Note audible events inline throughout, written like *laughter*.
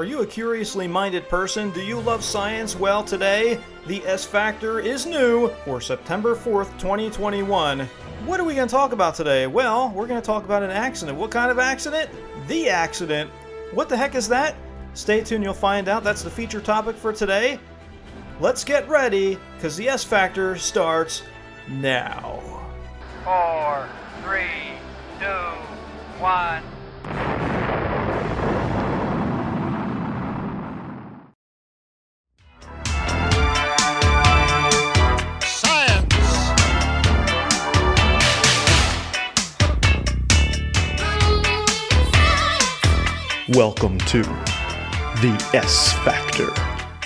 Are you a curiously minded person? Do you love science? Well, today, the S Factor is new for September 4th, 2021. What are we going to talk about today? Well, we're going to talk about an accident. What kind of accident? The accident. What the heck is that? Stay tuned, you'll find out. That's the feature topic for today. Let's get ready, because the S Factor starts now. four, three, two, one. Welcome to the S Factor.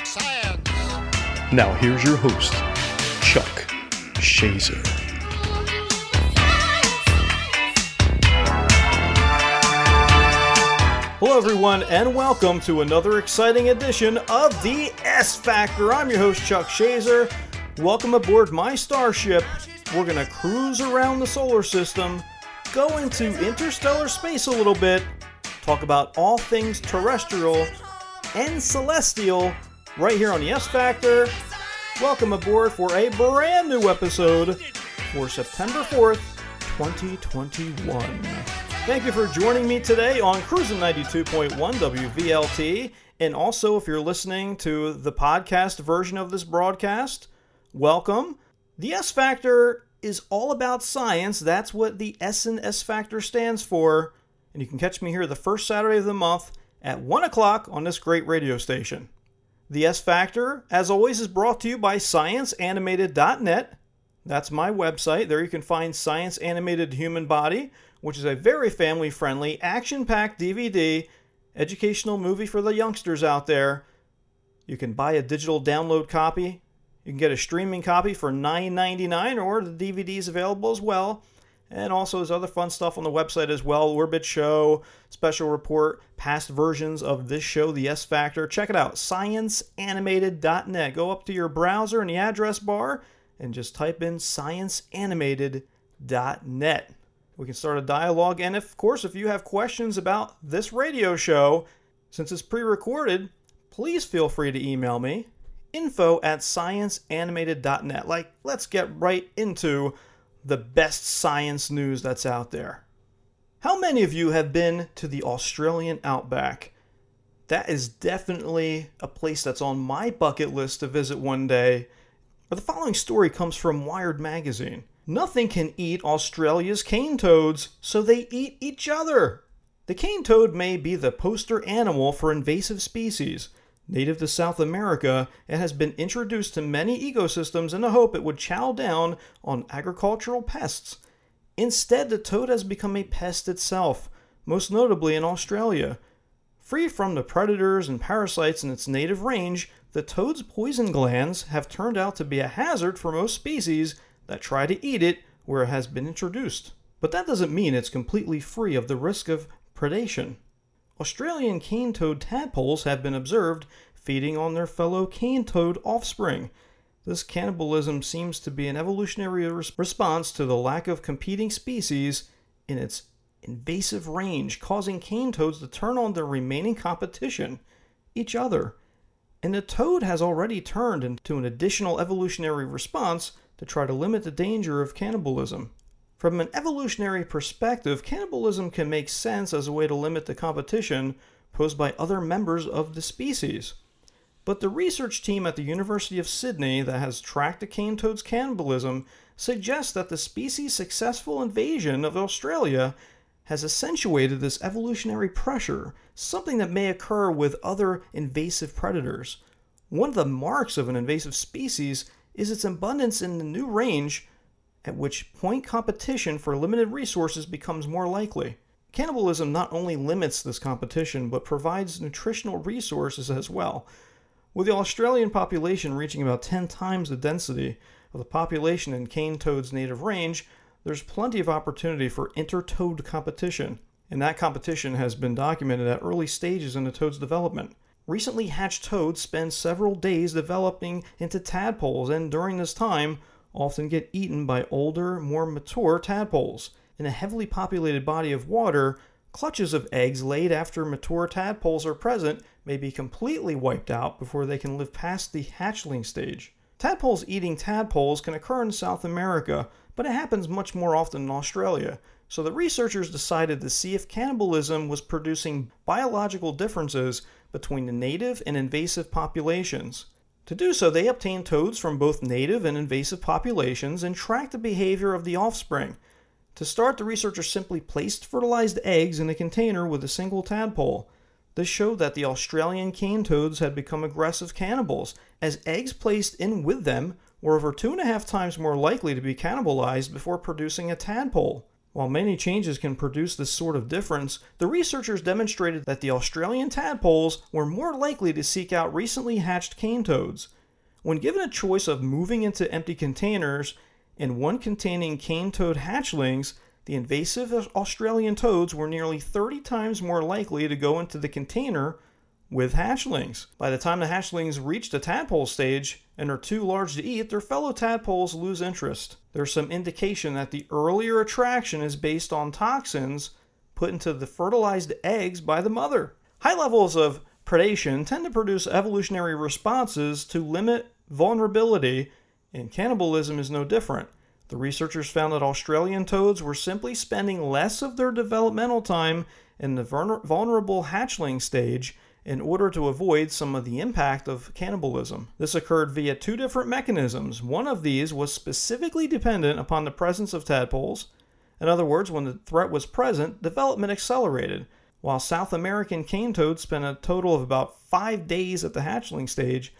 Science. Now, here's your host, Chuck Shazer. Hello, everyone, and welcome to another exciting edition of the S Factor. I'm your host, Chuck Shazer. Welcome aboard my starship. We're going to cruise around the solar system, go into interstellar space a little bit, talk about all things terrestrial and celestial right here on the S Factor. Welcome aboard for a brand new episode for September 4th, 2021. Thank you for joining me today on Cruising 92.1 WVLT. And also, if you're listening to the podcast version of this broadcast, welcome. The S Factor is all about science. That's what the S and S Factor stands for. And you can catch me here the first Saturday of the month at 1 o'clock on this great radio station. The S Factor, as always, is brought to you by ScienceAnimated.net. That's my website. There you can find Science Animated Human Body, which is a very family friendly, action packed DVD, educational movie for the youngsters out there. You can buy a digital download copy. You can get a streaming copy for $9.99 or the DVD is available as well. And also, there's other fun stuff on the website as well Orbit Show, Special Report, past versions of this show, The S Factor. Check it out, scienceanimated.net. Go up to your browser in the address bar and just type in scienceanimated.net. We can start a dialogue, and of course, if you have questions about this radio show, since it's pre recorded, please feel free to email me info at scienceanimated.net. Like, let's get right into the best science news that's out there. How many of you have been to the Australian outback? That is definitely a place that's on my bucket list to visit one day. But the following story comes from Wired Magazine. Nothing can eat Australia's cane toads, so they eat each other. The cane toad may be the poster animal for invasive species. Native to South America, it has been introduced to many ecosystems in the hope it would chow down on agricultural pests. Instead, the toad has become a pest itself, most notably in Australia. Free from the predators and parasites in its native range, the toad's poison glands have turned out to be a hazard for most species that try to eat it where it has been introduced. But that doesn't mean it's completely free of the risk of predation. Australian cane toad tadpoles have been observed feeding on their fellow cane toad offspring. This cannibalism seems to be an evolutionary res- response to the lack of competing species in its invasive range, causing cane toads to turn on their remaining competition, each other. And the toad has already turned into an additional evolutionary response to try to limit the danger of cannibalism. From an evolutionary perspective, cannibalism can make sense as a way to limit the competition posed by other members of the species. But the research team at the University of Sydney that has tracked the cane toad's cannibalism suggests that the species' successful invasion of Australia has accentuated this evolutionary pressure, something that may occur with other invasive predators. One of the marks of an invasive species is its abundance in the new range, at which point competition for limited resources becomes more likely. Cannibalism not only limits this competition, but provides nutritional resources as well. With the Australian population reaching about 10 times the density of the population in cane toad's native range, there's plenty of opportunity for inter-toad competition, and that competition has been documented at early stages in the toad's development. Recently hatched toads spend several days developing into tadpoles, and during this time, often get eaten by older, more mature tadpoles. In a heavily populated body of water, Clutches of eggs laid after mature tadpoles are present may be completely wiped out before they can live past the hatchling stage. Tadpoles eating tadpoles can occur in South America, but it happens much more often in Australia. So the researchers decided to see if cannibalism was producing biological differences between the native and invasive populations. To do so, they obtained toads from both native and invasive populations and tracked the behavior of the offspring. To start, the researchers simply placed fertilized eggs in a container with a single tadpole. This showed that the Australian cane toads had become aggressive cannibals, as eggs placed in with them were over two and a half times more likely to be cannibalized before producing a tadpole. While many changes can produce this sort of difference, the researchers demonstrated that the Australian tadpoles were more likely to seek out recently hatched cane toads. When given a choice of moving into empty containers and one containing cane toad hatchlings, the invasive Australian toads were nearly 30 times more likely to go into the container with hatchlings. By the time the hatchlings reached the tadpole stage and are too large to eat, their fellow tadpoles lose interest. There's some indication that the earlier attraction is based on toxins put into the fertilized eggs by the mother. High levels of predation tend to produce evolutionary responses to limit vulnerability, and cannibalism is no different. The researchers found that Australian toads were simply spending less of their developmental time in the vulnerable hatchling stage in order to avoid some of the impact of cannibalism. This occurred via two different mechanisms. One of these was specifically dependent upon the presence of tadpoles. In other words, when the threat was present, development accelerated. While South American cane toads spent a total of about five days at the hatchling stage,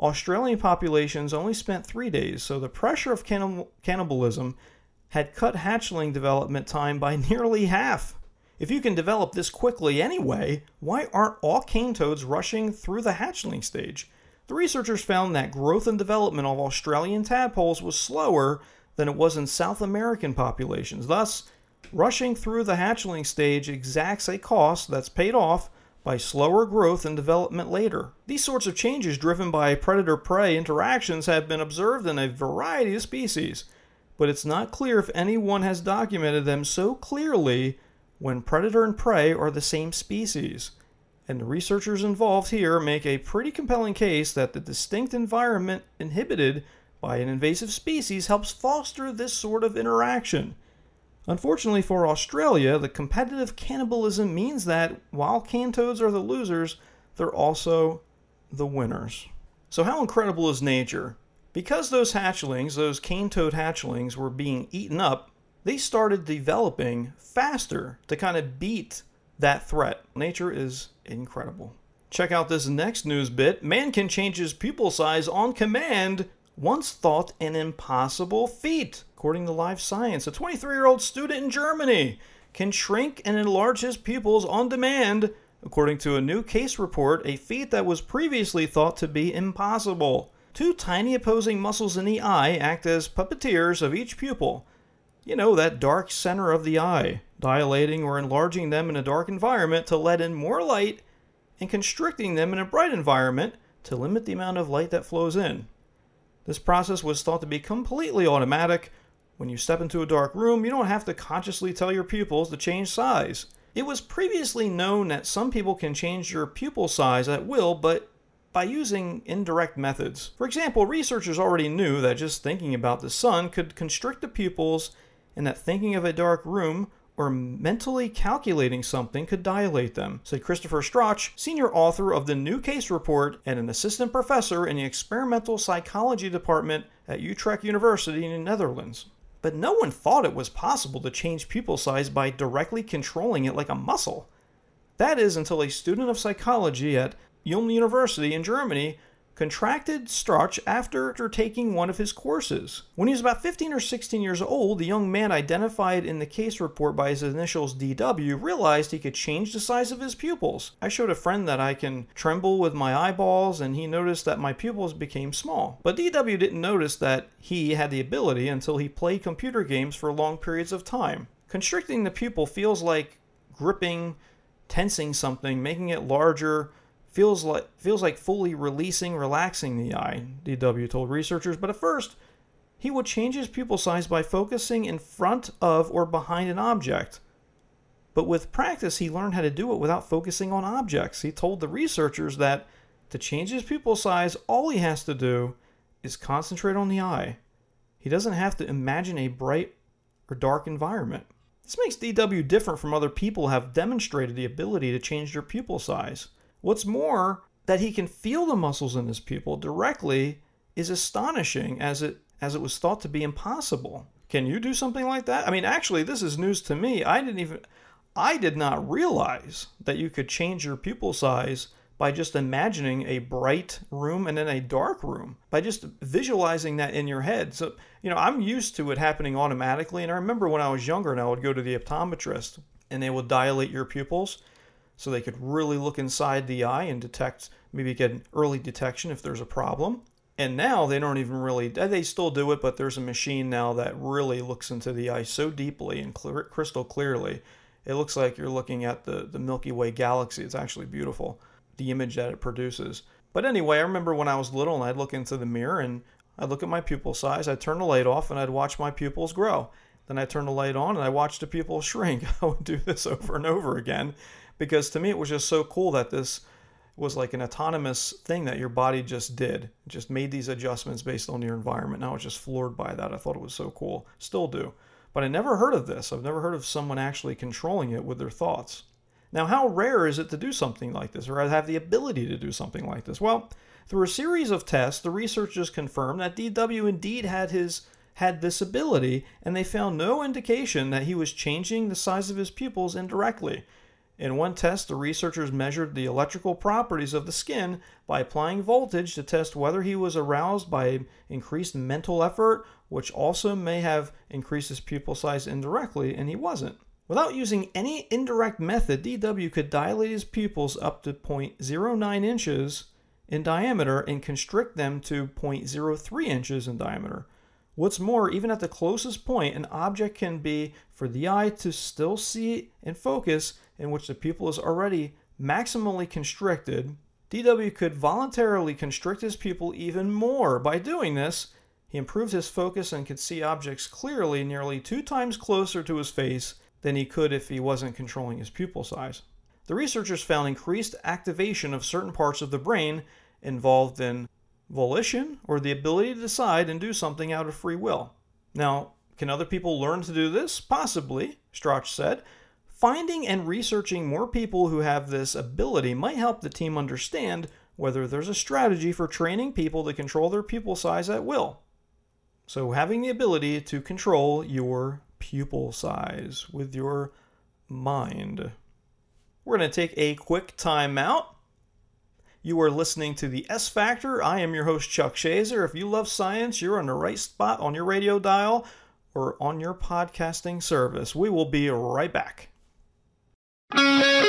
Australian populations only spent three days, so the pressure of cannibalism had cut hatchling development time by *laughs* nearly half. If you can develop this quickly anyway, why aren't all cane toads rushing through the hatchling stage? The researchers found that growth and development of Australian tadpoles was slower than it was in South American populations. Thus, rushing through the hatchling stage exacts a cost that's paid off by slower growth and development later. These sorts of changes driven by predator prey interactions have been observed in a variety of species, but it's not clear if anyone has documented them so clearly when predator and prey are the same species. And the researchers involved here make a pretty compelling case that the distinct environment inhibited by an invasive species helps foster this sort of interaction. Unfortunately for Australia, the competitive cannibalism means that while cane toads are the losers, they're also the winners. So, how incredible is nature? Because those hatchlings, those cane toad hatchlings, were being eaten up, they started developing faster to kind of beat that threat. Nature is incredible. Check out this next news bit. Man can change his pupil size on command once thought an impossible feat. According to Live Science, a 23 year old student in Germany can shrink and enlarge his pupils on demand, according to a new case report, a feat that was previously thought to be impossible. Two tiny opposing muscles in the eye act as puppeteers of each pupil. You know, that dark center of the eye, dilating or enlarging them in a dark environment to let in more light and constricting them in a bright environment to limit the amount of light that flows in. This process was thought to be completely automatic. When you step into a dark room, you don't have to consciously tell your pupils to change size. It was previously known that some people can change your pupil size at will, but by using indirect methods. For example, researchers already knew that just thinking about the sun could constrict the pupils and that thinking of a dark room or mentally calculating something could dilate them, said Christopher Strauch, senior author of the new case report and an assistant professor in the experimental psychology department at Utrecht University in the Netherlands. But no one thought it was possible to change pupil size by directly controlling it like a muscle. That is until a student of psychology at Ulm University in Germany contracted Strauch after taking one of his courses. When he was about 15 or 16 years old, the young man identified in the case report by his initials DW realized he could change the size of his pupils. I showed a friend that I can tremble with my eyeballs, and he noticed that my pupils became small. But DW didn't notice that he had the ability until he played computer games for long periods of time. Constricting the pupil feels like gripping, tensing something, making it larger, feels like feels like fully releasing, relaxing the eye, DW told researchers, but at first he would change his pupil size by focusing in front of or behind an object. But with practice, he learned how to do it without focusing on objects. He told the researchers that to change his pupil size, all he has to do is concentrate on the eye. He doesn't have to imagine a bright or dark environment. This makes DW different from other people who have demonstrated the ability to change their pupil size. What's more, that he can feel the muscles in his pupil directly is astonishing as it as it was thought to be impossible. Can you do something like that? I mean, actually, this is news to me. I didn't even I did not realize that you could change your pupil size by just imagining a bright room and then a dark room, by just visualizing that in your head. So, you know, I'm used to it happening automatically. And I remember when I was younger and I would go to the optometrist and they would dilate your pupils so they could really look inside the eye and detect, maybe get an early detection if there's a problem. And now they don't even really, they still do it, but there's a machine now that really looks into the eye so deeply and clear, crystal clearly. It looks like you're looking at the, the Milky Way galaxy. It's actually beautiful the image that it produces. But anyway, I remember when I was little and I'd look into the mirror and I'd look at my pupil size, I'd turn the light off and I'd watch my pupils grow. Then I'd turn the light on and I watched the pupils *laughs* shrink. I would do this over and over again because to me it was just so cool that this was like an autonomous thing that your body just did. Just made these adjustments based on your environment. And I was just floored by that. I thought it was so cool. Still do. But I never heard of this. I've never heard of someone actually controlling it with their thoughts. Now, how rare is it to do something like this or have the ability to do something like this? Well, through a series of tests, the researchers confirmed that DW indeed had his had this ability, and they found no indication that he was changing the size of his pupils indirectly. In one test, the researchers measured the electrical properties of the skin by applying voltage to test whether he was aroused by increased mental effort, which also may have increased his pupil size indirectly, and he wasn't. Without using any indirect method, DW could dilate his pupils up to 0.09 inches in diameter and constrict them to 0.03 inches in diameter. What's more, even at the closest point, an object can be for the eye to still see and focus in which the pupil is already maximally constricted. DW could voluntarily constrict his pupil even more. By doing this, he improved his focus and could see objects clearly nearly two times closer to his face than he could if he wasn't controlling his pupil size. The researchers found increased activation of certain parts of the brain involved in volition or the ability to decide and do something out of free will. Now, can other people learn to do this? Possibly, Strauch said. Finding and researching more people who have this ability might help the team understand whether there's a strategy for training people to control their pupil size at will. So, having the ability to control your pupil size with your mind. We're going to take a quick time out. You are listening to the S Factor. I am your host, Chuck Shazer. If you love science, you're on the right spot on your radio dial or on your podcasting service. We will be right back. She's *laughs*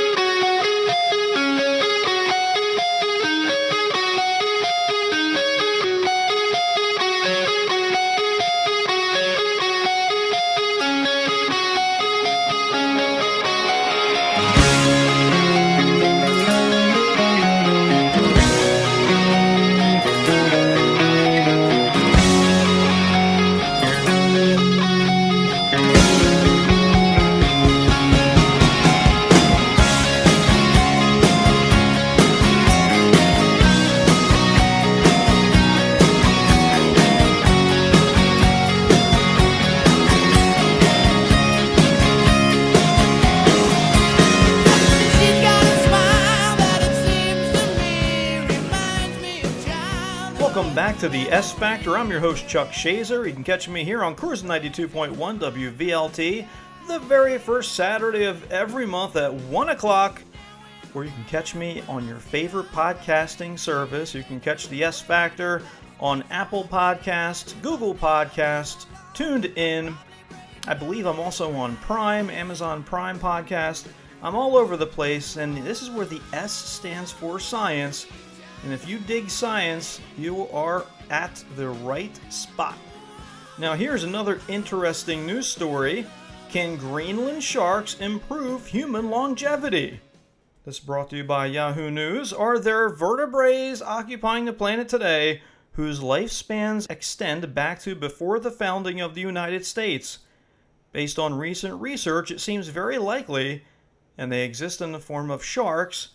I'm your host, Chuck Shazer. You can catch me here on Cruise 92.1 WVLT the very first Saturday of every month at 1 o'clock, where you can catch me on your favorite podcasting service. You can catch the S Factor on Apple Podcasts, Google Podcasts, Tuned In. I believe I'm also on Prime, Amazon Prime Podcast. I'm all over the place, and this is where the S stands for science. And if you dig science, you are at the right spot. Now, here's another interesting news story Can Greenland sharks improve human longevity? This is brought to you by Yahoo News. Are there vertebrates occupying the planet today whose lifespans extend back to before the founding of the United States? Based on recent research, it seems very likely and they exist in the form of sharks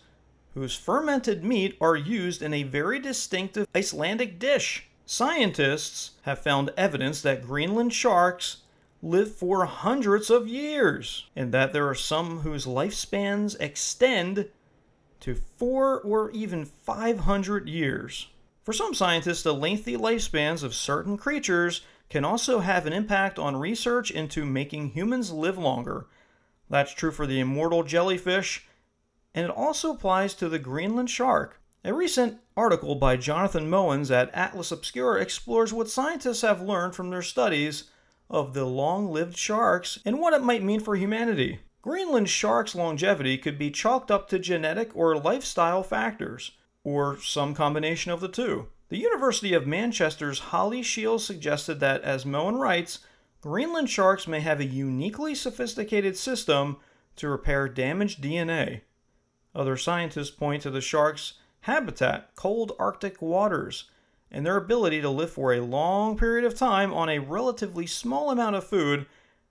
whose fermented meat are used in a very distinctive Icelandic dish. Scientists have found evidence that Greenland sharks live for hundreds of years, and that there are some whose lifespans extend to four or even 500 years. For some scientists, the lengthy lifespans of certain creatures can also have an impact on research into making humans live longer. That's true for the immortal jellyfish, and it also applies to the Greenland shark. A recent article by Jonathan Moens at Atlas Obscura explores what scientists have learned from their studies of the long lived sharks and what it might mean for humanity. Greenland sharks' longevity could be chalked up to genetic or lifestyle factors, or some combination of the two. The University of Manchester's Holly Shiels suggested that, as Moen writes, Greenland sharks may have a uniquely sophisticated system to repair damaged DNA. Other scientists point to the sharks' habitat, cold Arctic waters, and their ability to live for a long period of time on a relatively small amount of food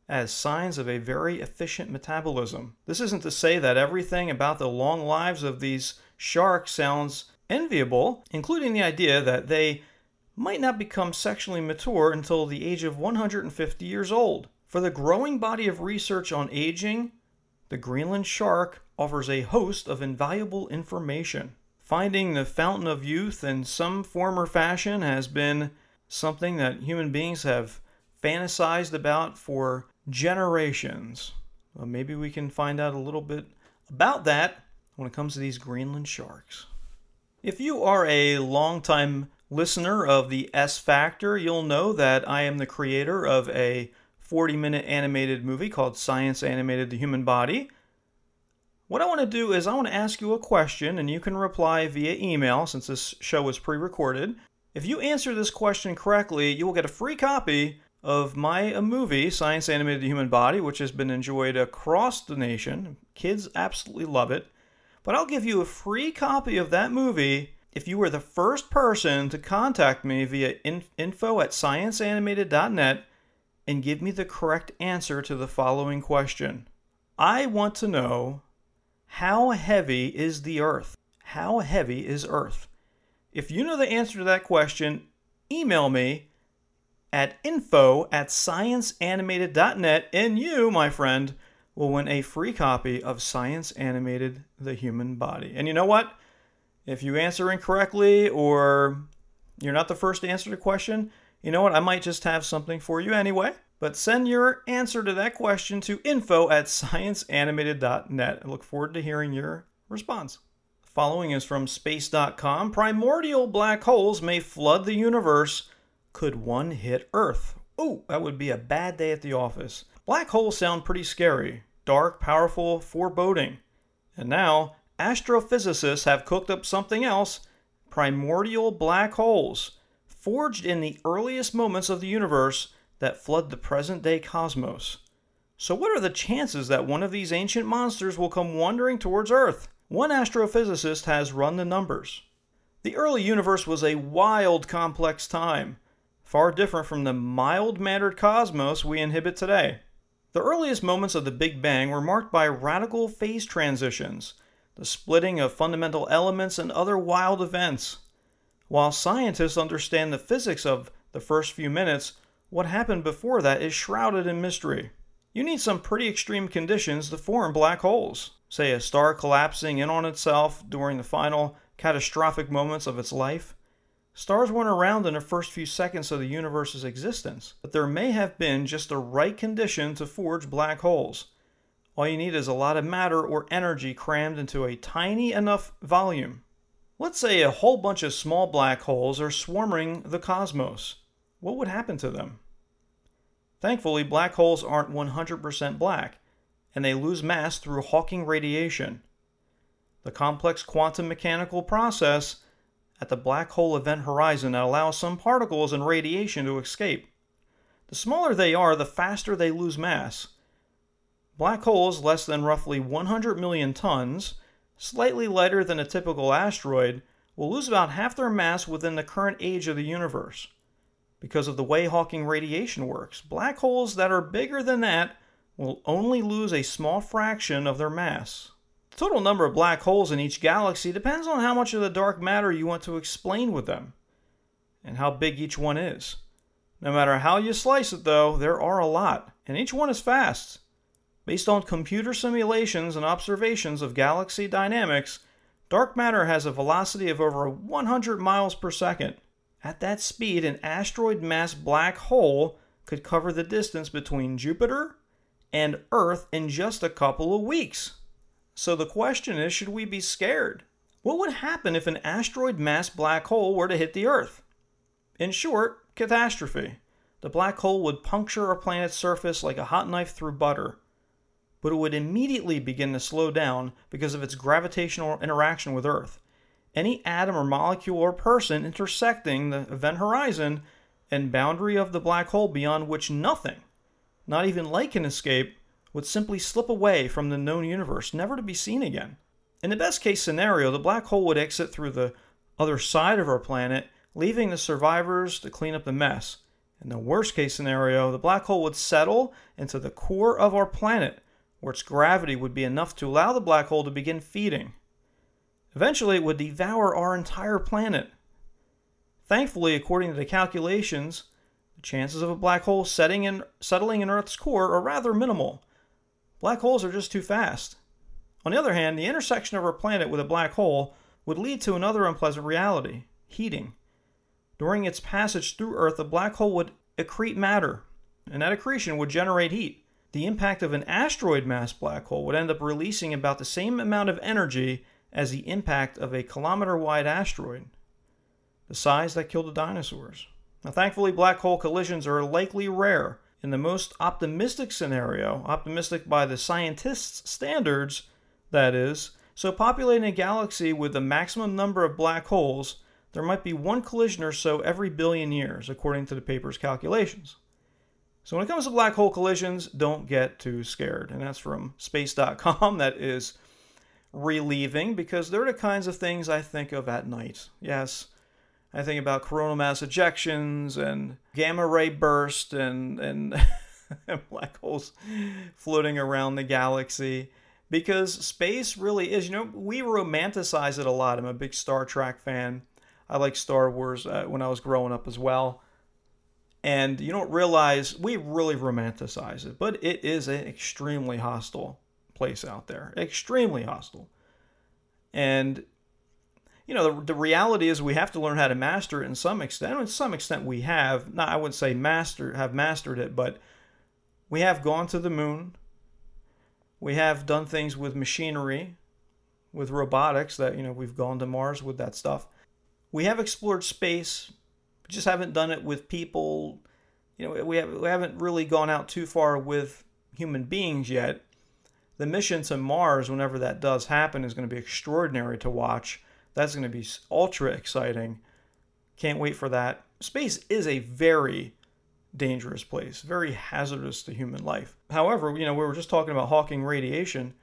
as signs of a very efficient metabolism. This isn't to say that everything about the long lives of these sharks sounds enviable, including the idea that they might not become sexually mature until the age of 150 years old. For the growing body of research on aging, the Greenland shark offers a host of invaluable information. Finding the fountain of youth in some form or fashion has been something that human beings have fantasized about for generations. Well, maybe we can find out a little bit about that when it comes to these Greenland sharks. If you are a longtime listener of the S Factor, you'll know that I am the creator of a 40 minute animated movie called Science Animated the Human Body. What I want to do is I want to ask you a question, and you can reply via email since this show is pre recorded. If you answer this question correctly, you will get a free copy of my movie, Science Animated Human Body, which has been enjoyed across the nation. Kids absolutely love it. But I'll give you a free copy of that movie if you were the first person to contact me via in- info at scienceanimated.net and give me the correct answer to the following question. I want to know how heavy is the Earth? How heavy is Earth? If you know the answer to that question, email me at info at scienceanimated.net, and you, my friend, will win a free copy of Science Animated The Human Body. And you know what? If you answer incorrectly or you're not the first to answer the question, you know what? I might just have something for you anyway. But send your answer to that question to info at scienceanimated.net. I look forward to hearing your response. Following is from space.com. Primordial black holes may flood the universe could one hit Earth? Oh, that would be a bad day at the office. Black holes sound pretty scary, dark, powerful, foreboding. And now, astrophysicists have cooked up something else primordial black holes, forged in the earliest moments of the universe that flood the present day cosmos. So, what are the chances that one of these ancient monsters will come wandering towards Earth? One astrophysicist has run the numbers. The early universe was a wild, complex time far different from the mild mannered cosmos we inhabit today. The earliest moments of the Big Bang were marked by radical phase transitions, the splitting of fundamental elements, and other wild events. While scientists understand the physics of the first few minutes, what happened before that is shrouded in mystery. You need some pretty extreme conditions to form black holes, say a star collapsing in on itself during the final catastrophic moments of its life. Stars weren't around in the first few seconds of the universe's existence, but there may have been just the right condition to forge black holes. All you need is a lot of matter or energy crammed into a tiny enough volume. Let's say a whole bunch of small black holes are swarming the cosmos. What would happen to them? Thankfully, black holes aren't 100% black, and they lose mass through Hawking radiation. The complex quantum mechanical process at the black hole event horizon that allows some particles and radiation to escape. The smaller they are, the faster they lose mass. Black holes less than roughly 100 million tons, slightly lighter than a typical asteroid, will lose about half their mass within the current age of the universe. Because of the way Hawking radiation works, black holes that are bigger than that will only lose a small fraction of their mass. The total number of black holes in each galaxy depends on how much of the dark matter you want to explain with them and how big each one is. No matter how you slice it, though, there are a lot, and each one is fast. Based on computer simulations and observations of galaxy dynamics, dark matter has a velocity of over 100 miles per second. At that speed, an asteroid mass black hole could cover the distance between Jupiter and Earth in just a couple of weeks. So the question is should we be scared? What would happen if an asteroid mass black hole were to hit the Earth? In short, catastrophe. The black hole would puncture our planet's surface like a hot knife through butter, but it would immediately begin to slow down because of its gravitational interaction with Earth. Any atom or molecule or person intersecting the event horizon and boundary of the black hole beyond which nothing, not even light can escape, would simply slip away from the known universe, never to be seen again. In the best case scenario, the black hole would exit through the other side of our planet leaving the survivors to clean up the mess. In the worst case scenario, the black hole would settle into the core of our planet, where its gravity would be enough to allow the black hole to begin feeding. Eventually, it would devour our entire planet. Thankfully, according to the calculations, the chances of a black hole setting in, settling in Earth's core are rather minimal. Black holes are just too fast. On the other hand, the intersection of our planet with a black hole would lead to another unpleasant reality heating. During its passage through Earth, a black hole would accrete matter, and that accretion would generate heat. The impact of an asteroid mass black hole would end up releasing about the same amount of energy as the impact of a kilometer wide asteroid, the size that killed the dinosaurs. Now, thankfully, black hole collisions are likely rare. In the most optimistic scenario, optimistic by the scientists' standards, that is, so populating a galaxy with the maximum number of black holes there might be one collision or so every billion years, according to the paper's calculations. So when it comes to black hole collisions, don't get too scared. And that's from space.com. *laughs* That is relieving because they're the kinds of things I think of at night. Yes, I think about coronal mass ejections and gamma ray burst and, *laughs* and black holes floating around the galaxy because space really is, you know, we romanticize it a lot. I'm a big Star Trek fan. I like Star Wars uh, when I was growing up as well. And you don't realize we really romanticize it, but it is an extremely hostile place out there. Extremely hostile. And you know, the, the reality is we have to learn how to master it in some extent. And to some extent we have, not I wouldn't say master have mastered it, but we have gone to the moon. We have done things with machinery, with robotics that, you know, we've gone to Mars with that stuff we have explored space, just haven't done it with people. You know, we, have, we haven't really gone out too far with human beings yet. The mission to Mars, whenever that does happen, is going to be extraordinary to watch. That's going to be ultra exciting. Can't wait for that. Space is a very dangerous place, very hazardous to human life. However, you know, we were just talking about Hawking radiation.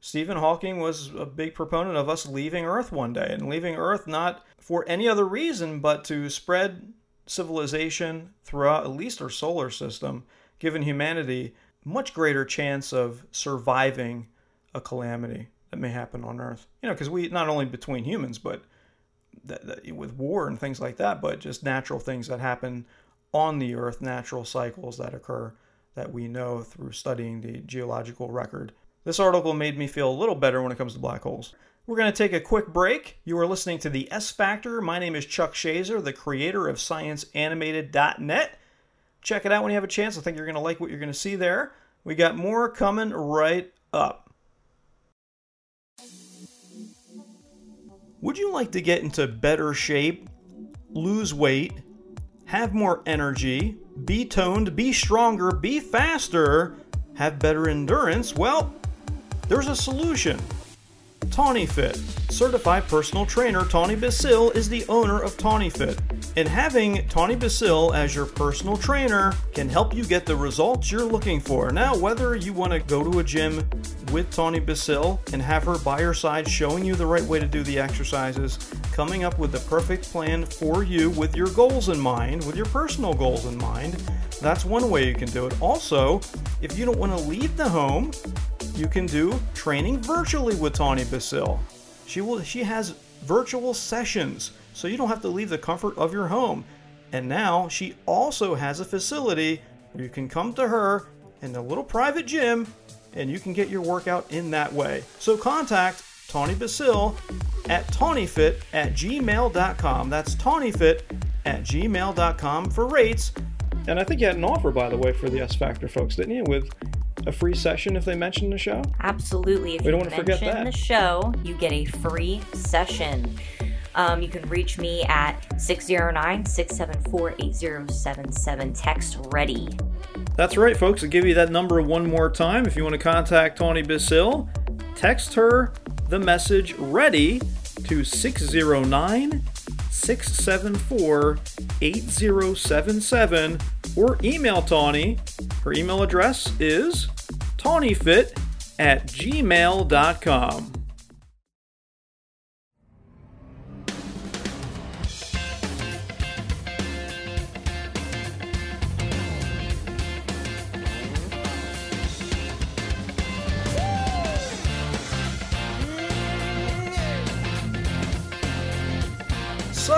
Stephen Hawking was a big proponent of us leaving Earth one day and leaving Earth not for any other reason but to spread civilization throughout at least our solar system, giving humanity much greater chance of surviving a calamity that may happen on Earth. You know, because we not only between humans, but that, that, with war and things like that, but just natural things that happen on the Earth, natural cycles that occur that we know through studying the geological record this article made me feel a little better when it comes to black holes. We're going to take a quick break. You are listening to The S Factor. My name is Chuck Shazer, the creator of ScienceAnimated.net. Check it out when you have a chance. I think you're going to like what you're going to see there. We got more coming right up. Would you like to get into better shape, lose weight, have more energy, be toned, be stronger, be faster, have better endurance? Well, there's a solution. Tawny Fit. Certified personal trainer Tawny Basil is the owner of TawnyFit. And having Tawny Basil as your personal trainer can help you get the results you're looking for. Now, whether you want to go to a gym with Tawny Basil and have her by your side showing you the right way to do the exercises, coming up with the perfect plan for you with your goals in mind, with your personal goals in mind, That's one way you can do it. Also, if you don't want to leave the home, you can do training virtually with Tawny Basil. She will she has virtual sessions, so you don't have to leave the comfort of your home. And now she also has a facility where you can come to her in a little private gym and you can get your workout in that way. So contact Tawny Basil at tawnyfit at gmail.com. That's tawnyfit at gmail.com for rates. And I think you had an offer, by the way, for the S Factor folks, didn't you? With a free session if they mention the show? Absolutely. If We you don't wanna forget mention that. the show, you get a free session. Um, you can reach me at 609 674 8077. Text ready. That's right, folks. I'll give you that number one more time. If you want to contact Tawny Basil, text her the message ready to 609 674 8077 or email Tawny. Her email address is tawnyfit at gmail.com.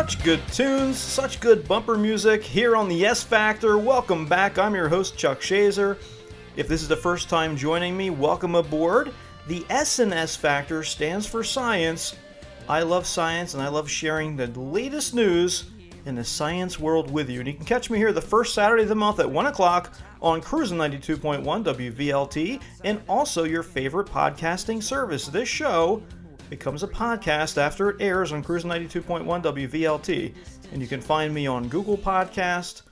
Such good tunes, such good bumper music here on the S Factor. Welcome back. I'm your host, Chuck Shazer. If this is the first time joining me, welcome aboard. The S and S Factor stands for science. I love science and I love sharing the latest news in the science world with you. And you can catch me here the first Saturday of the month at 1 o'clock on Cruising 92.1 WVLT and also your favorite podcasting service. This show becomes a podcast after it airs on Cruise 92.1 WVLT. And you can find me on Google Podcast,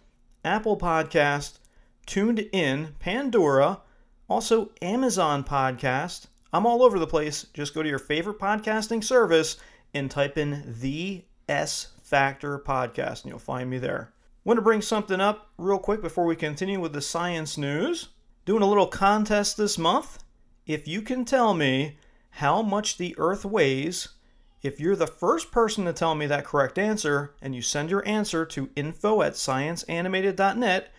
Apple Podcast, Tuned In, Pandora, also Amazon Podcast. I'm all over the place. Just go to your favorite podcasting service and type in the S Factor Podcast, and you'll find me there. Want to bring something up real quick before we continue with the science news? Doing a little contest this month. If you can tell me how much the Earth weighs, if you're the first person to tell me that correct answer and you send your answer to info at scienceanimated.net,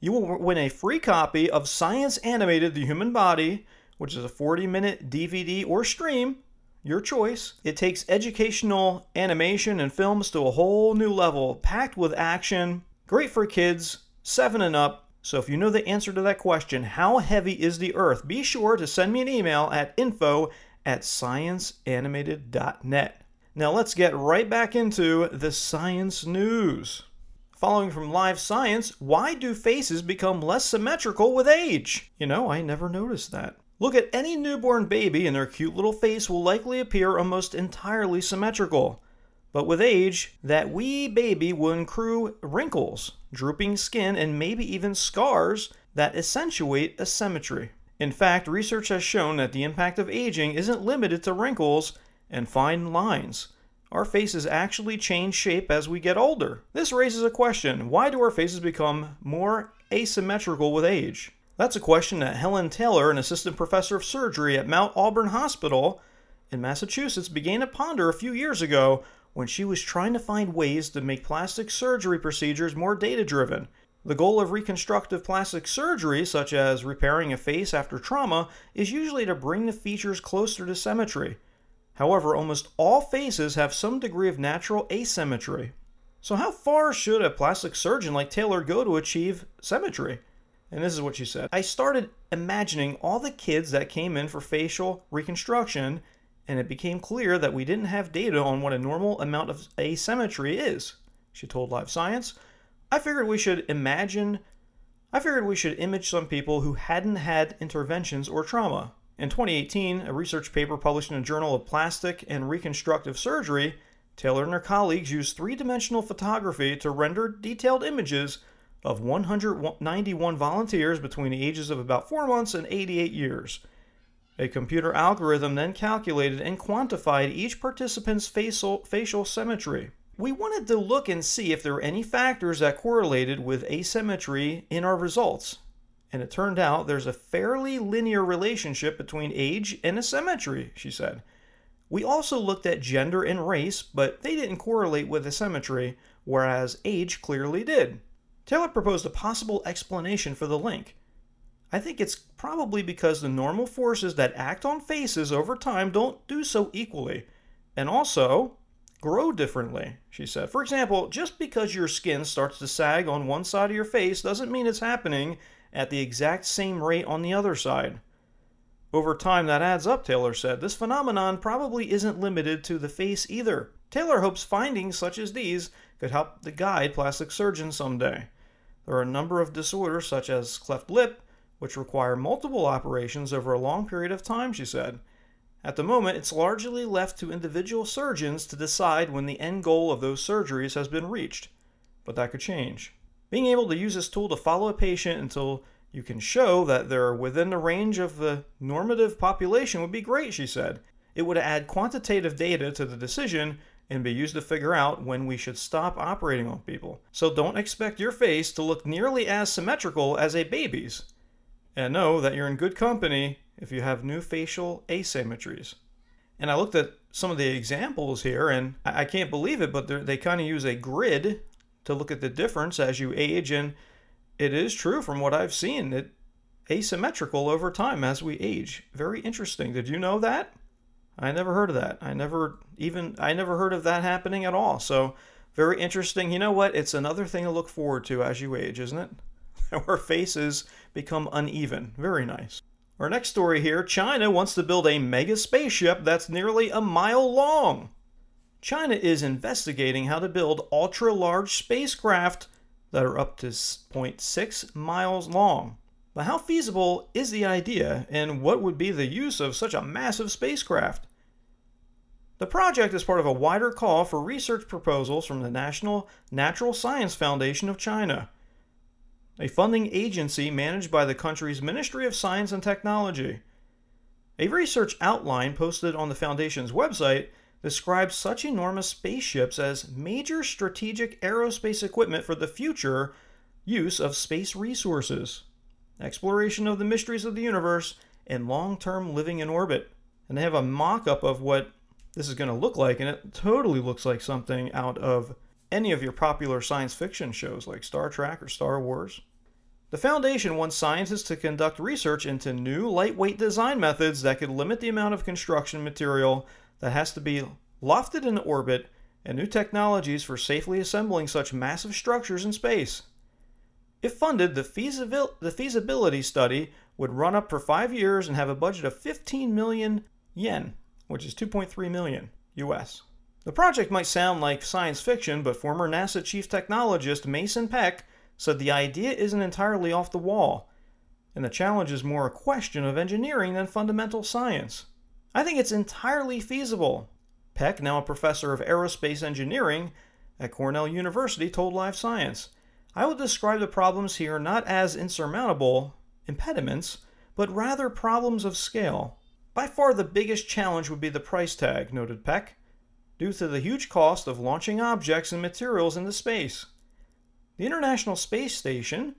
you will win a free copy of Science Animated The Human Body, which is a 40 minute DVD or stream, your choice. It takes educational animation and films to a whole new level, packed with action, great for kids, 7 and up. So if you know the answer to that question, how heavy is the Earth? Be sure to send me an email at info at scienceanimated.net. Now let's get right back into the science news. Following from Live Science, why do faces become less symmetrical with age? You know, I never noticed that. Look at any newborn baby, and their cute little face will likely appear almost entirely symmetrical. But with age, that wee baby will accrue wrinkles, drooping skin, and maybe even scars that accentuate asymmetry. In fact, research has shown that the impact of aging isn't limited to wrinkles and fine lines. Our faces actually change shape as we get older. This raises a question why do our faces become more asymmetrical with age? That's a question that Helen Taylor, an assistant professor of surgery at Mount Auburn Hospital in Massachusetts, began to ponder a few years ago when she was trying to find ways to make plastic surgery procedures more data driven. The goal of reconstructive plastic surgery, such as repairing a face after trauma, is usually to bring the features closer to symmetry. However, almost all faces have some degree of natural asymmetry. So, how far should a plastic surgeon like Taylor go to achieve symmetry? And this is what she said I started imagining all the kids that came in for facial reconstruction, and it became clear that we didn't have data on what a normal amount of asymmetry is. She told Live Science. I figured we should imagine, I figured we should image some people who hadn't had interventions or trauma. In 2018, a research paper published in the Journal of Plastic and Reconstructive Surgery, Taylor and her colleagues used three dimensional photography to render detailed images of 191 volunteers between the ages of about 4 months and 88 years. A computer algorithm then calculated and quantified each participant's facial, facial symmetry. We wanted to look and see if there were any factors that correlated with asymmetry in our results. And it turned out there's a fairly linear relationship between age and asymmetry, she said. We also looked at gender and race, but they didn't correlate with asymmetry, whereas age clearly did. Taylor proposed a possible explanation for the link. I think it's probably because the normal forces that act on faces over time don't do so equally, and also grow differently, she said. For example, just because your skin starts to sag on one side of your face doesn't mean it's happening at the exact same rate on the other side. Over time, that adds up, Taylor said. This phenomenon probably isn't limited to the face either. Taylor hopes findings such as these could help to guide plastic surgeons someday. There are a number of disorders, such as cleft lip, which require multiple operations over a long period of time, she said. At the moment, it's largely left to individual surgeons to decide when the end goal of those surgeries has been reached, but that could change. Being able to use this tool to follow a patient until you can show that they're within the range of the normative population would be great, she said. It would add quantitative data to the decision and be used to figure out when we should stop operating on people. So don't expect your face to look nearly as symmetrical as a baby's. And know that you're in good company if you have new facial asymmetries. And I looked at some of the examples here, and I can't believe it, but they kind of use a grid to look at the difference as you age. And it is true from what I've seen, it asymmetrical over time as we age. Very interesting. Did you know that? I never heard of that. I never even I never heard of that happening at all. So very interesting. You know what? It's another thing to look forward to as you age, isn't it? *laughs* Our faces become uneven. Very nice. Our next story here China wants to build a mega spaceship that's nearly a mile long. China is investigating how to build ultra large spacecraft that are up to 0.6 miles long. But how feasible is the idea, and what would be the use of such a massive spacecraft? The project is part of a wider call for research proposals from the National Natural Science Foundation of China, a funding agency managed by the country's Ministry of Science and Technology. A research outline posted on the Foundation's website describes such enormous spaceships as major strategic aerospace equipment for the future use of space resources, exploration of the mysteries of the universe, and long term living in orbit. And they have a mock up of what this is going to look like, and it totally looks like something out of any of your popular science fiction shows like Star Trek or Star Wars. The Foundation wants scientists to conduct research into new lightweight design methods that could limit the amount of construction material that has to be lofted in orbit and new technologies for safely assembling such massive structures in space. If funded, the, feasibil- the feasibility study would run up for five years and have a budget of 15 million yen, which is 2.3 million US. The project might sound like science fiction, but former NASA chief technologist Mason Peck said the idea isn't entirely off the wall, and the challenge is more a question of engineering than fundamental science. I think it's entirely feasible. Peck, now a professor of aerospace engineering at Cornell University, told Live Science. I would describe the problems here not as insurmountable impediments, but rather problems of scale. By far the biggest challenge would be the price tag, noted Peck, due to the huge cost of launching objects and materials into space. The International Space Station,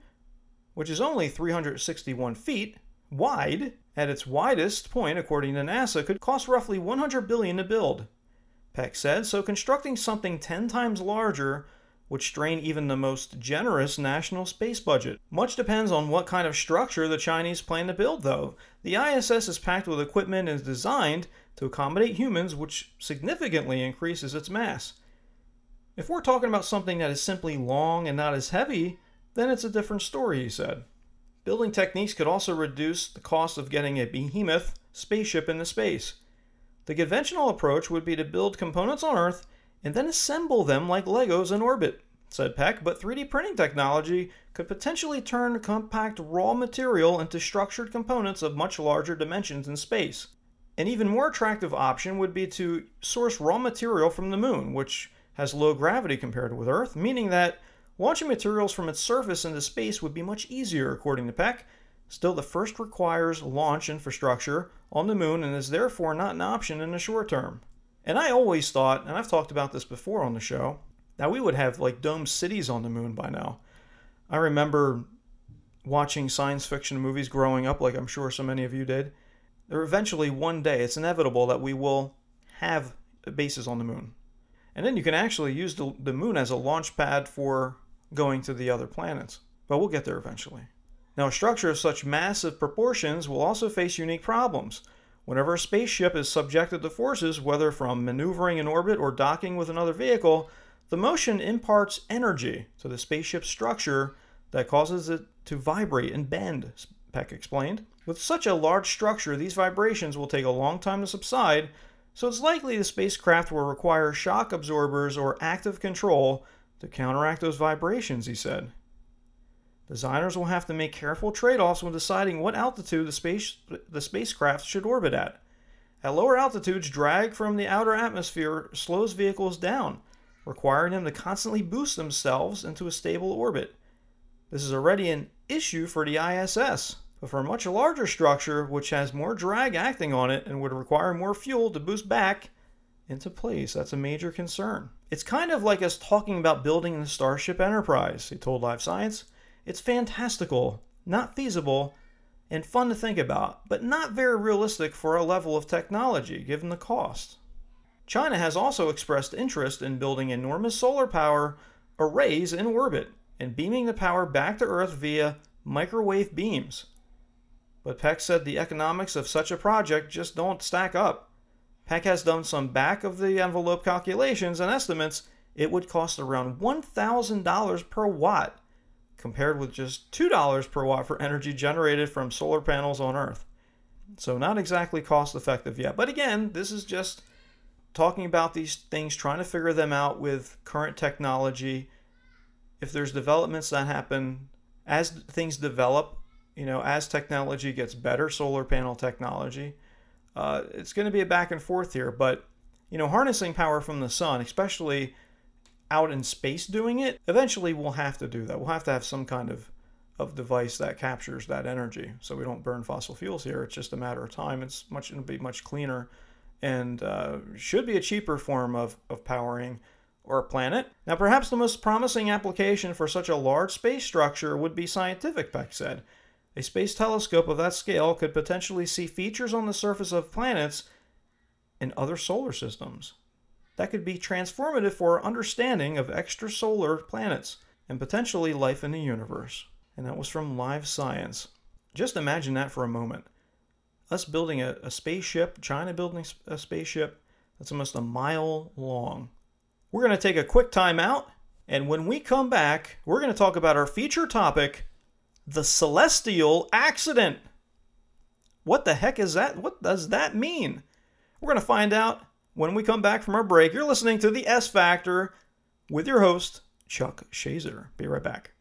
which is only 361 feet wide, at its widest point according to NASA, could cost roughly 100 billion to build. Peck said, so constructing something 10 times larger would strain even the most generous national space budget. Much depends on what kind of structure the Chinese plan to build, though. The ISS is packed with equipment and is designed to accommodate humans, which significantly increases its mass. If we're talking about something that is simply long and not as heavy, then it's a different story, he said. Building techniques could also reduce the cost of getting a behemoth spaceship into space. The conventional approach would be to build components on Earth and then assemble them like Legos in orbit, said Peck, but 3D printing technology could potentially turn compact raw material into structured components of much larger dimensions in space. An even more attractive option would be to source raw material from the moon, which has low gravity compared with Earth, meaning that launching materials from its surface into space would be much easier, according to Peck. Still, the first requires launch infrastructure on the moon and is therefore not an option in the short term. And I always thought, and I've talked about this before on the show, that we would have like dome cities on the moon by now. I remember watching science fiction movies growing up, like I'm sure so many of you did. There eventually one day, it's inevitable that we will have bases on the moon. And then you can actually use the, the moon as a launch pad for going to the other planets. But we'll get there eventually. Now, a structure of such massive proportions will also face unique problems. Whenever a spaceship is subjected to forces, whether from maneuvering in orbit or docking with another vehicle, the motion imparts energy to the spaceship's structure that causes it to vibrate and bend, Peck explained. With such a large structure, these vibrations will take a long time to subside, so it's likely the spacecraft will require shock absorbers or active control to counteract those vibrations, he said. Designers will have to make careful trade offs when deciding what altitude the, space, the spacecraft should orbit at. At lower altitudes, drag from the outer atmosphere slows vehicles down, requiring them to constantly boost themselves into a stable orbit. This is already an issue for the ISS, but for a much larger structure which has more drag acting on it and would require more fuel to boost back into place, that's a major concern. It's kind of like us talking about building the Starship Enterprise, he told Live Science. It's fantastical, not feasible, and fun to think about, but not very realistic for a level of technology given the cost. China has also expressed interest in building enormous solar power arrays in orbit and beaming the power back to Earth via microwave beams. But Peck said the economics of such a project just don't stack up. Peck has done some back of the envelope calculations and estimates it would cost around $1,000 per watt compared with just $2 per watt for energy generated from solar panels on Earth. So, not exactly cost effective yet. But again, this is just talking about these things, trying to figure them out with current technology. If there's developments that happen as things develop, you know, as technology gets better, solar panel technology, uh, it's going to be a back and forth here. But, you know, harnessing power from the sun, especially out in space doing it, eventually we'll have to do that. We'll have to have some kind of, of device that captures that energy so we don't burn fossil fuels here. It's just a matter of time. It's much it'll be much cleaner and uh, should be a cheaper form of, of powering our planet. Now, perhaps the most promising application for such a large space structure would be scientific, Peck said. A space telescope of that scale could potentially see features on the surface of planets in other solar systems that could be transformative for our understanding of extrasolar planets and potentially life in the universe. And that was from Live Science. Just imagine that for a moment. Us building a, a spaceship, China building a spaceship that's almost a mile long. We're going to take a quick time out, and when we come back, we're going to talk about our feature topic the celestial accident. What the heck is that? What does that mean? We're going to find out when we come back from our break. You're listening to The S Factor with your host, Chuck Shazer. Be right back.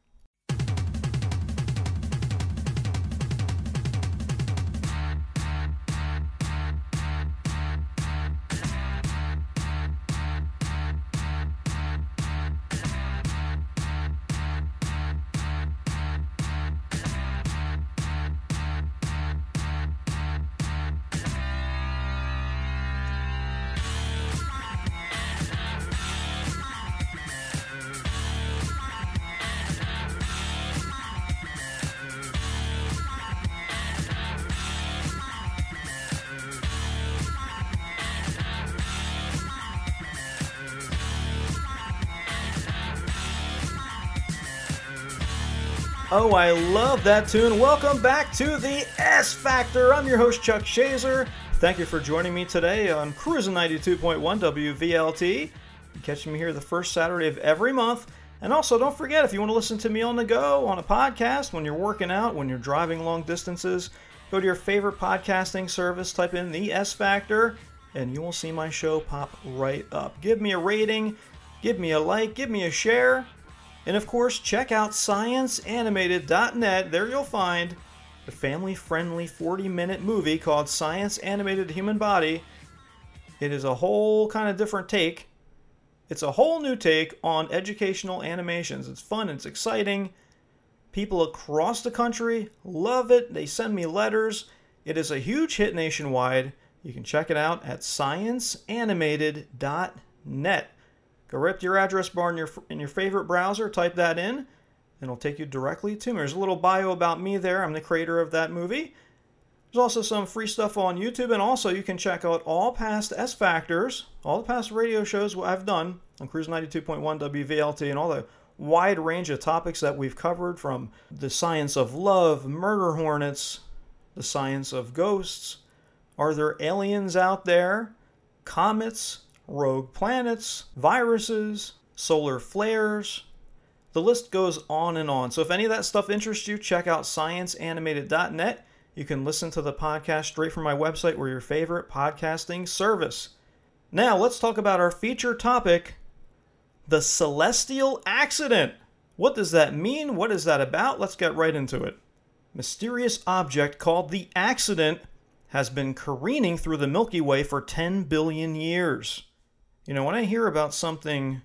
Oh, I love that tune. Welcome back to the S Factor. I'm your host, Chuck Shazer. Thank you for joining me today on Cruising 92.1 WVLT. Catching me here the first Saturday of every month. And also, don't forget if you want to listen to me on the go, on a podcast, when you're working out, when you're driving long distances, go to your favorite podcasting service, type in the S Factor, and you will see my show pop right up. Give me a rating, give me a like, give me a share. And of course, check out scienceanimated.net. There you'll find the family friendly 40 minute movie called Science Animated Human Body. It is a whole kind of different take. It's a whole new take on educational animations. It's fun, it's exciting. People across the country love it. They send me letters. It is a huge hit nationwide. You can check it out at scienceanimated.net. Go right to your address bar in your in your favorite browser, type that in, and it'll take you directly to me. There's a little bio about me there. I'm the creator of that movie. There's also some free stuff on YouTube, and also you can check out all past S Factors, all the past radio shows I've done on Cruise 92.1 WVLT, and all the wide range of topics that we've covered from the science of love, murder hornets, the science of ghosts. Are there aliens out there? Comets, rogue planets, viruses, solar flares. The list goes on and on. So if any of that stuff interests you, check out scienceanimated.net. You can listen to the podcast straight from my website or your favorite podcasting service. Now, let's talk about our feature topic the celestial accident. What does that mean? What is that about? Let's get right into it. Mysterious object called the accident has been careening through the Milky Way for 10 billion years. You know, when I hear about something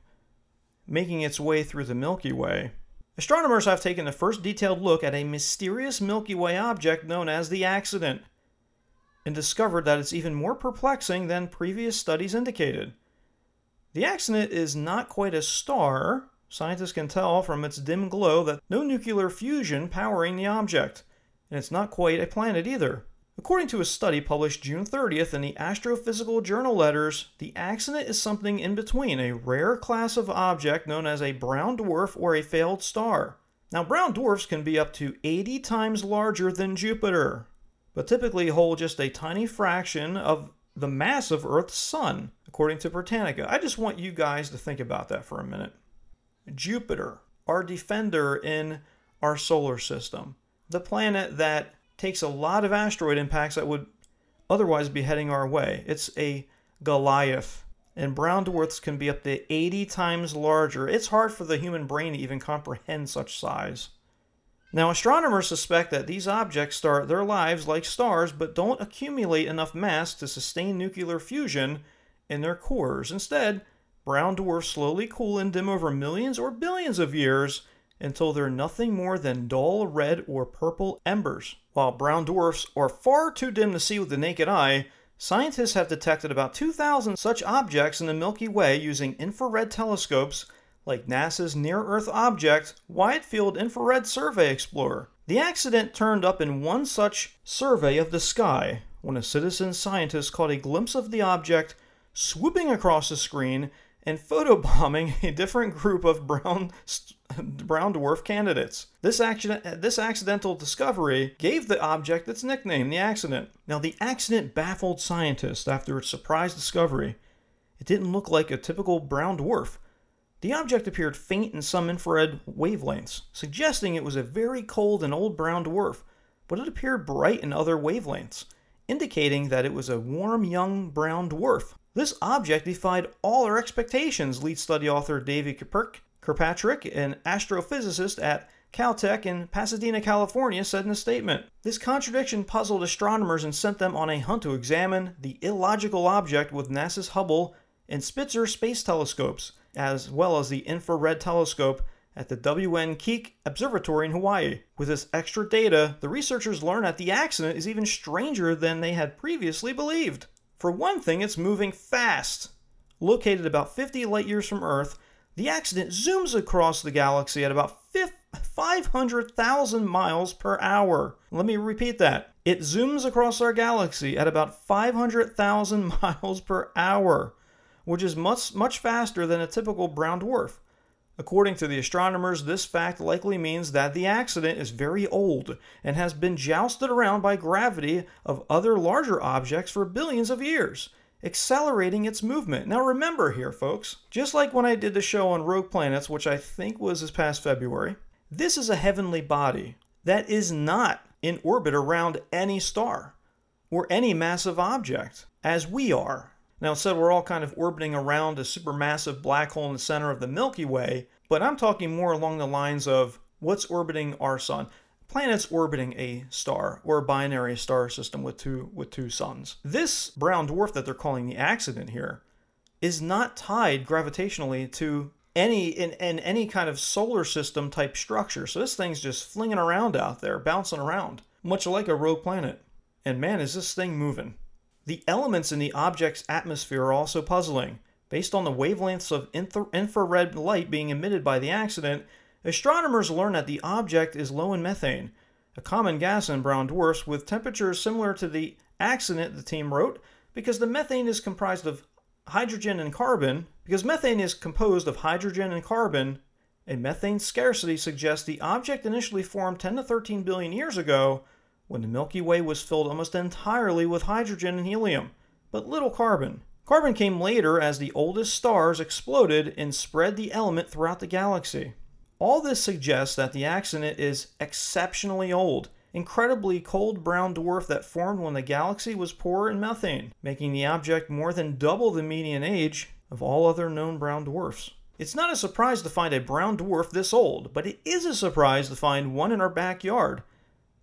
making its way through the Milky Way, astronomers have taken the first detailed look at a mysterious Milky Way object known as the accident and discovered that it's even more perplexing than previous studies indicated. The accident is not quite a star. Scientists can tell from its dim glow that no nuclear fusion powering the object, and it's not quite a planet either. According to a study published June 30th in the Astrophysical Journal Letters, the accident is something in between a rare class of object known as a brown dwarf or a failed star. Now, brown dwarfs can be up to 80 times larger than Jupiter, but typically hold just a tiny fraction of the mass of Earth's sun, according to Britannica. I just want you guys to think about that for a minute. Jupiter, our defender in our solar system, the planet that takes a lot of asteroid impacts that would otherwise be heading our way. It's a Goliath, and brown dwarfs can be up to 80 times larger. It's hard for the human brain to even comprehend such size. Now, astronomers suspect that these objects start their lives like stars but don't accumulate enough mass to sustain nuclear fusion in their cores. Instead, brown dwarfs slowly cool and dim over millions or billions of years until they're nothing more than dull red or purple embers. While brown dwarfs are far too dim to see with the naked eye, scientists have detected about 2,000 such objects in the Milky Way using infrared telescopes like NASA's Near Earth Object Wide Field Infrared Survey Explorer. The accident turned up in one such survey of the sky when a citizen scientist caught a glimpse of the object swooping across the screen and photobombing *laughs* a different group of brown *laughs* brown dwarf candidates. This accident this accidental discovery gave the object its nickname, the accident. Now the accident baffled scientists after its surprise discovery. It didn't look like a typical brown dwarf. The object appeared faint in some infrared wavelengths, suggesting it was a very cold and old brown dwarf, but it appeared bright in other wavelengths, indicating that it was a warm young brown dwarf. This object defied all our expectations, lead study author David Kirk- Kirkpatrick, an astrophysicist at Caltech in Pasadena, California, said in a statement. This contradiction puzzled astronomers and sent them on a hunt to examine the illogical object with NASA's Hubble and Spitzer space telescopes, as well as the infrared telescope at the WM Keck Observatory in Hawaii. With this extra data, the researchers learned that the accident is even stranger than they had previously believed. For one thing, it's moving fast. Located about 50 light years from Earth, the accident zooms across the galaxy at about 500,000 miles per hour. Let me repeat that. It zooms across our galaxy at about 500,000 *laughs* miles per hour, which is much, much faster than a typical brown dwarf. According to the astronomers, this fact likely means that the accident is very old and has been jousted around by gravity of other larger objects for billions of years, accelerating its movement. Now, remember here, folks, just like when I did the show on rogue planets, which I think was this past February, this is a heavenly body that is not in orbit around any star or any massive object, as we are. Now, said we're all kind of orbiting around a supermassive black hole in the center of the Milky Way, but I'm talking more along the lines of what's orbiting our sun. Planets orbiting a star or a binary star system with two with two suns. This brown dwarf that they're calling the accident here is not tied gravitationally to any in, in any kind of solar system type structure. So this thing's just flinging around out there, bouncing around, much like a rogue planet. And man, is this thing moving. The elements in the object's atmosphere are also puzzling. Based on the wavelengths of infra- infrared light being emitted by the accident, astronomers learn that the object is low in methane, a common gas in brown dwarfs with temperatures similar to the accident, the team wrote, because the methane is comprised of hydrogen and carbon, because methane is composed of hydrogen and carbon A methane scarcity suggests the object initially formed 10 to 13 billion years ago when the Milky Way was filled almost entirely with hydrogen and helium, but little carbon. Carbon came later as the oldest stars exploded and spread the element throughout the galaxy. All this suggests that the accident is exceptionally old, incredibly cold brown dwarf that formed when the galaxy was poor in methane, making the object more than double the median age of all other known brown dwarfs. It's not a surprise to find a brown dwarf this old, but it is a surprise to find one in our backyard,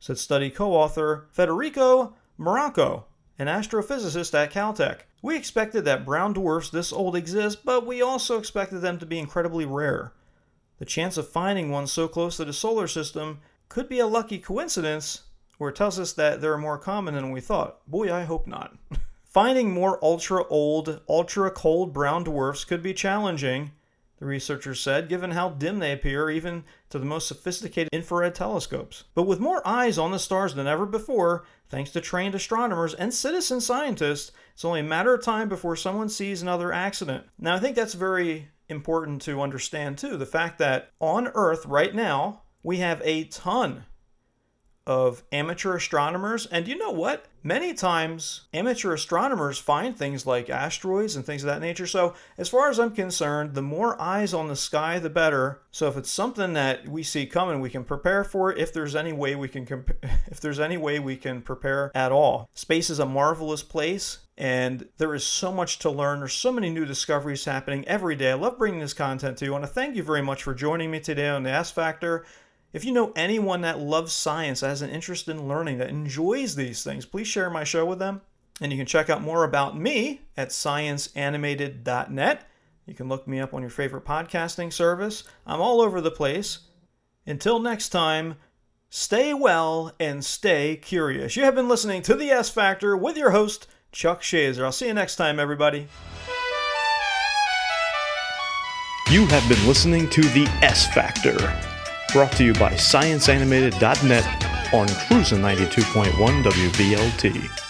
said study co author Federico Marocco, an astrophysicist at Caltech. We expected that brown dwarfs this old exist, but we also expected them to be incredibly rare. The chance of finding one so close to the solar system could be a lucky coincidence, or it tells us that they're more common than we thought. Boy, I hope not. *laughs* Finding more ultra old, ultra cold brown dwarfs could be challenging, the researchers said, given how dim they appear even to the most sophisticated infrared telescopes. But with more eyes on the stars than ever before, thanks to trained astronomers and citizen scientists, it's only a matter of time before someone sees another accident. Now, I think that's very important to understand too the fact that on Earth right now, we have a ton of amateur astronomers. And you know what? Many times, amateur astronomers find things like asteroids and things of that nature. So, as far as I'm concerned, the more eyes on the sky, the better. So, if it's something that we see coming, we can prepare for it. If there's any way we can, comp- *laughs* if there's any way we can prepare at all, space is a marvelous place. And there is so much to learn. There's so many new discoveries happening every day. I love bringing this content to you. I want to thank you very much for joining me today on the S Factor. If you know anyone that loves science, that has an interest in learning, that enjoys these things, please share my show with them. And you can check out more about me at scienceanimated.net. You can look me up on your favorite podcasting service. I'm all over the place. Until next time, stay well and stay curious. You have been listening to The S Factor with your host, Chuck Shazer. I'll see you next time, everybody. You have been listening to The S Factor, brought to you by ScienceAnimated.net on Cruisin' 92.1 WVLT.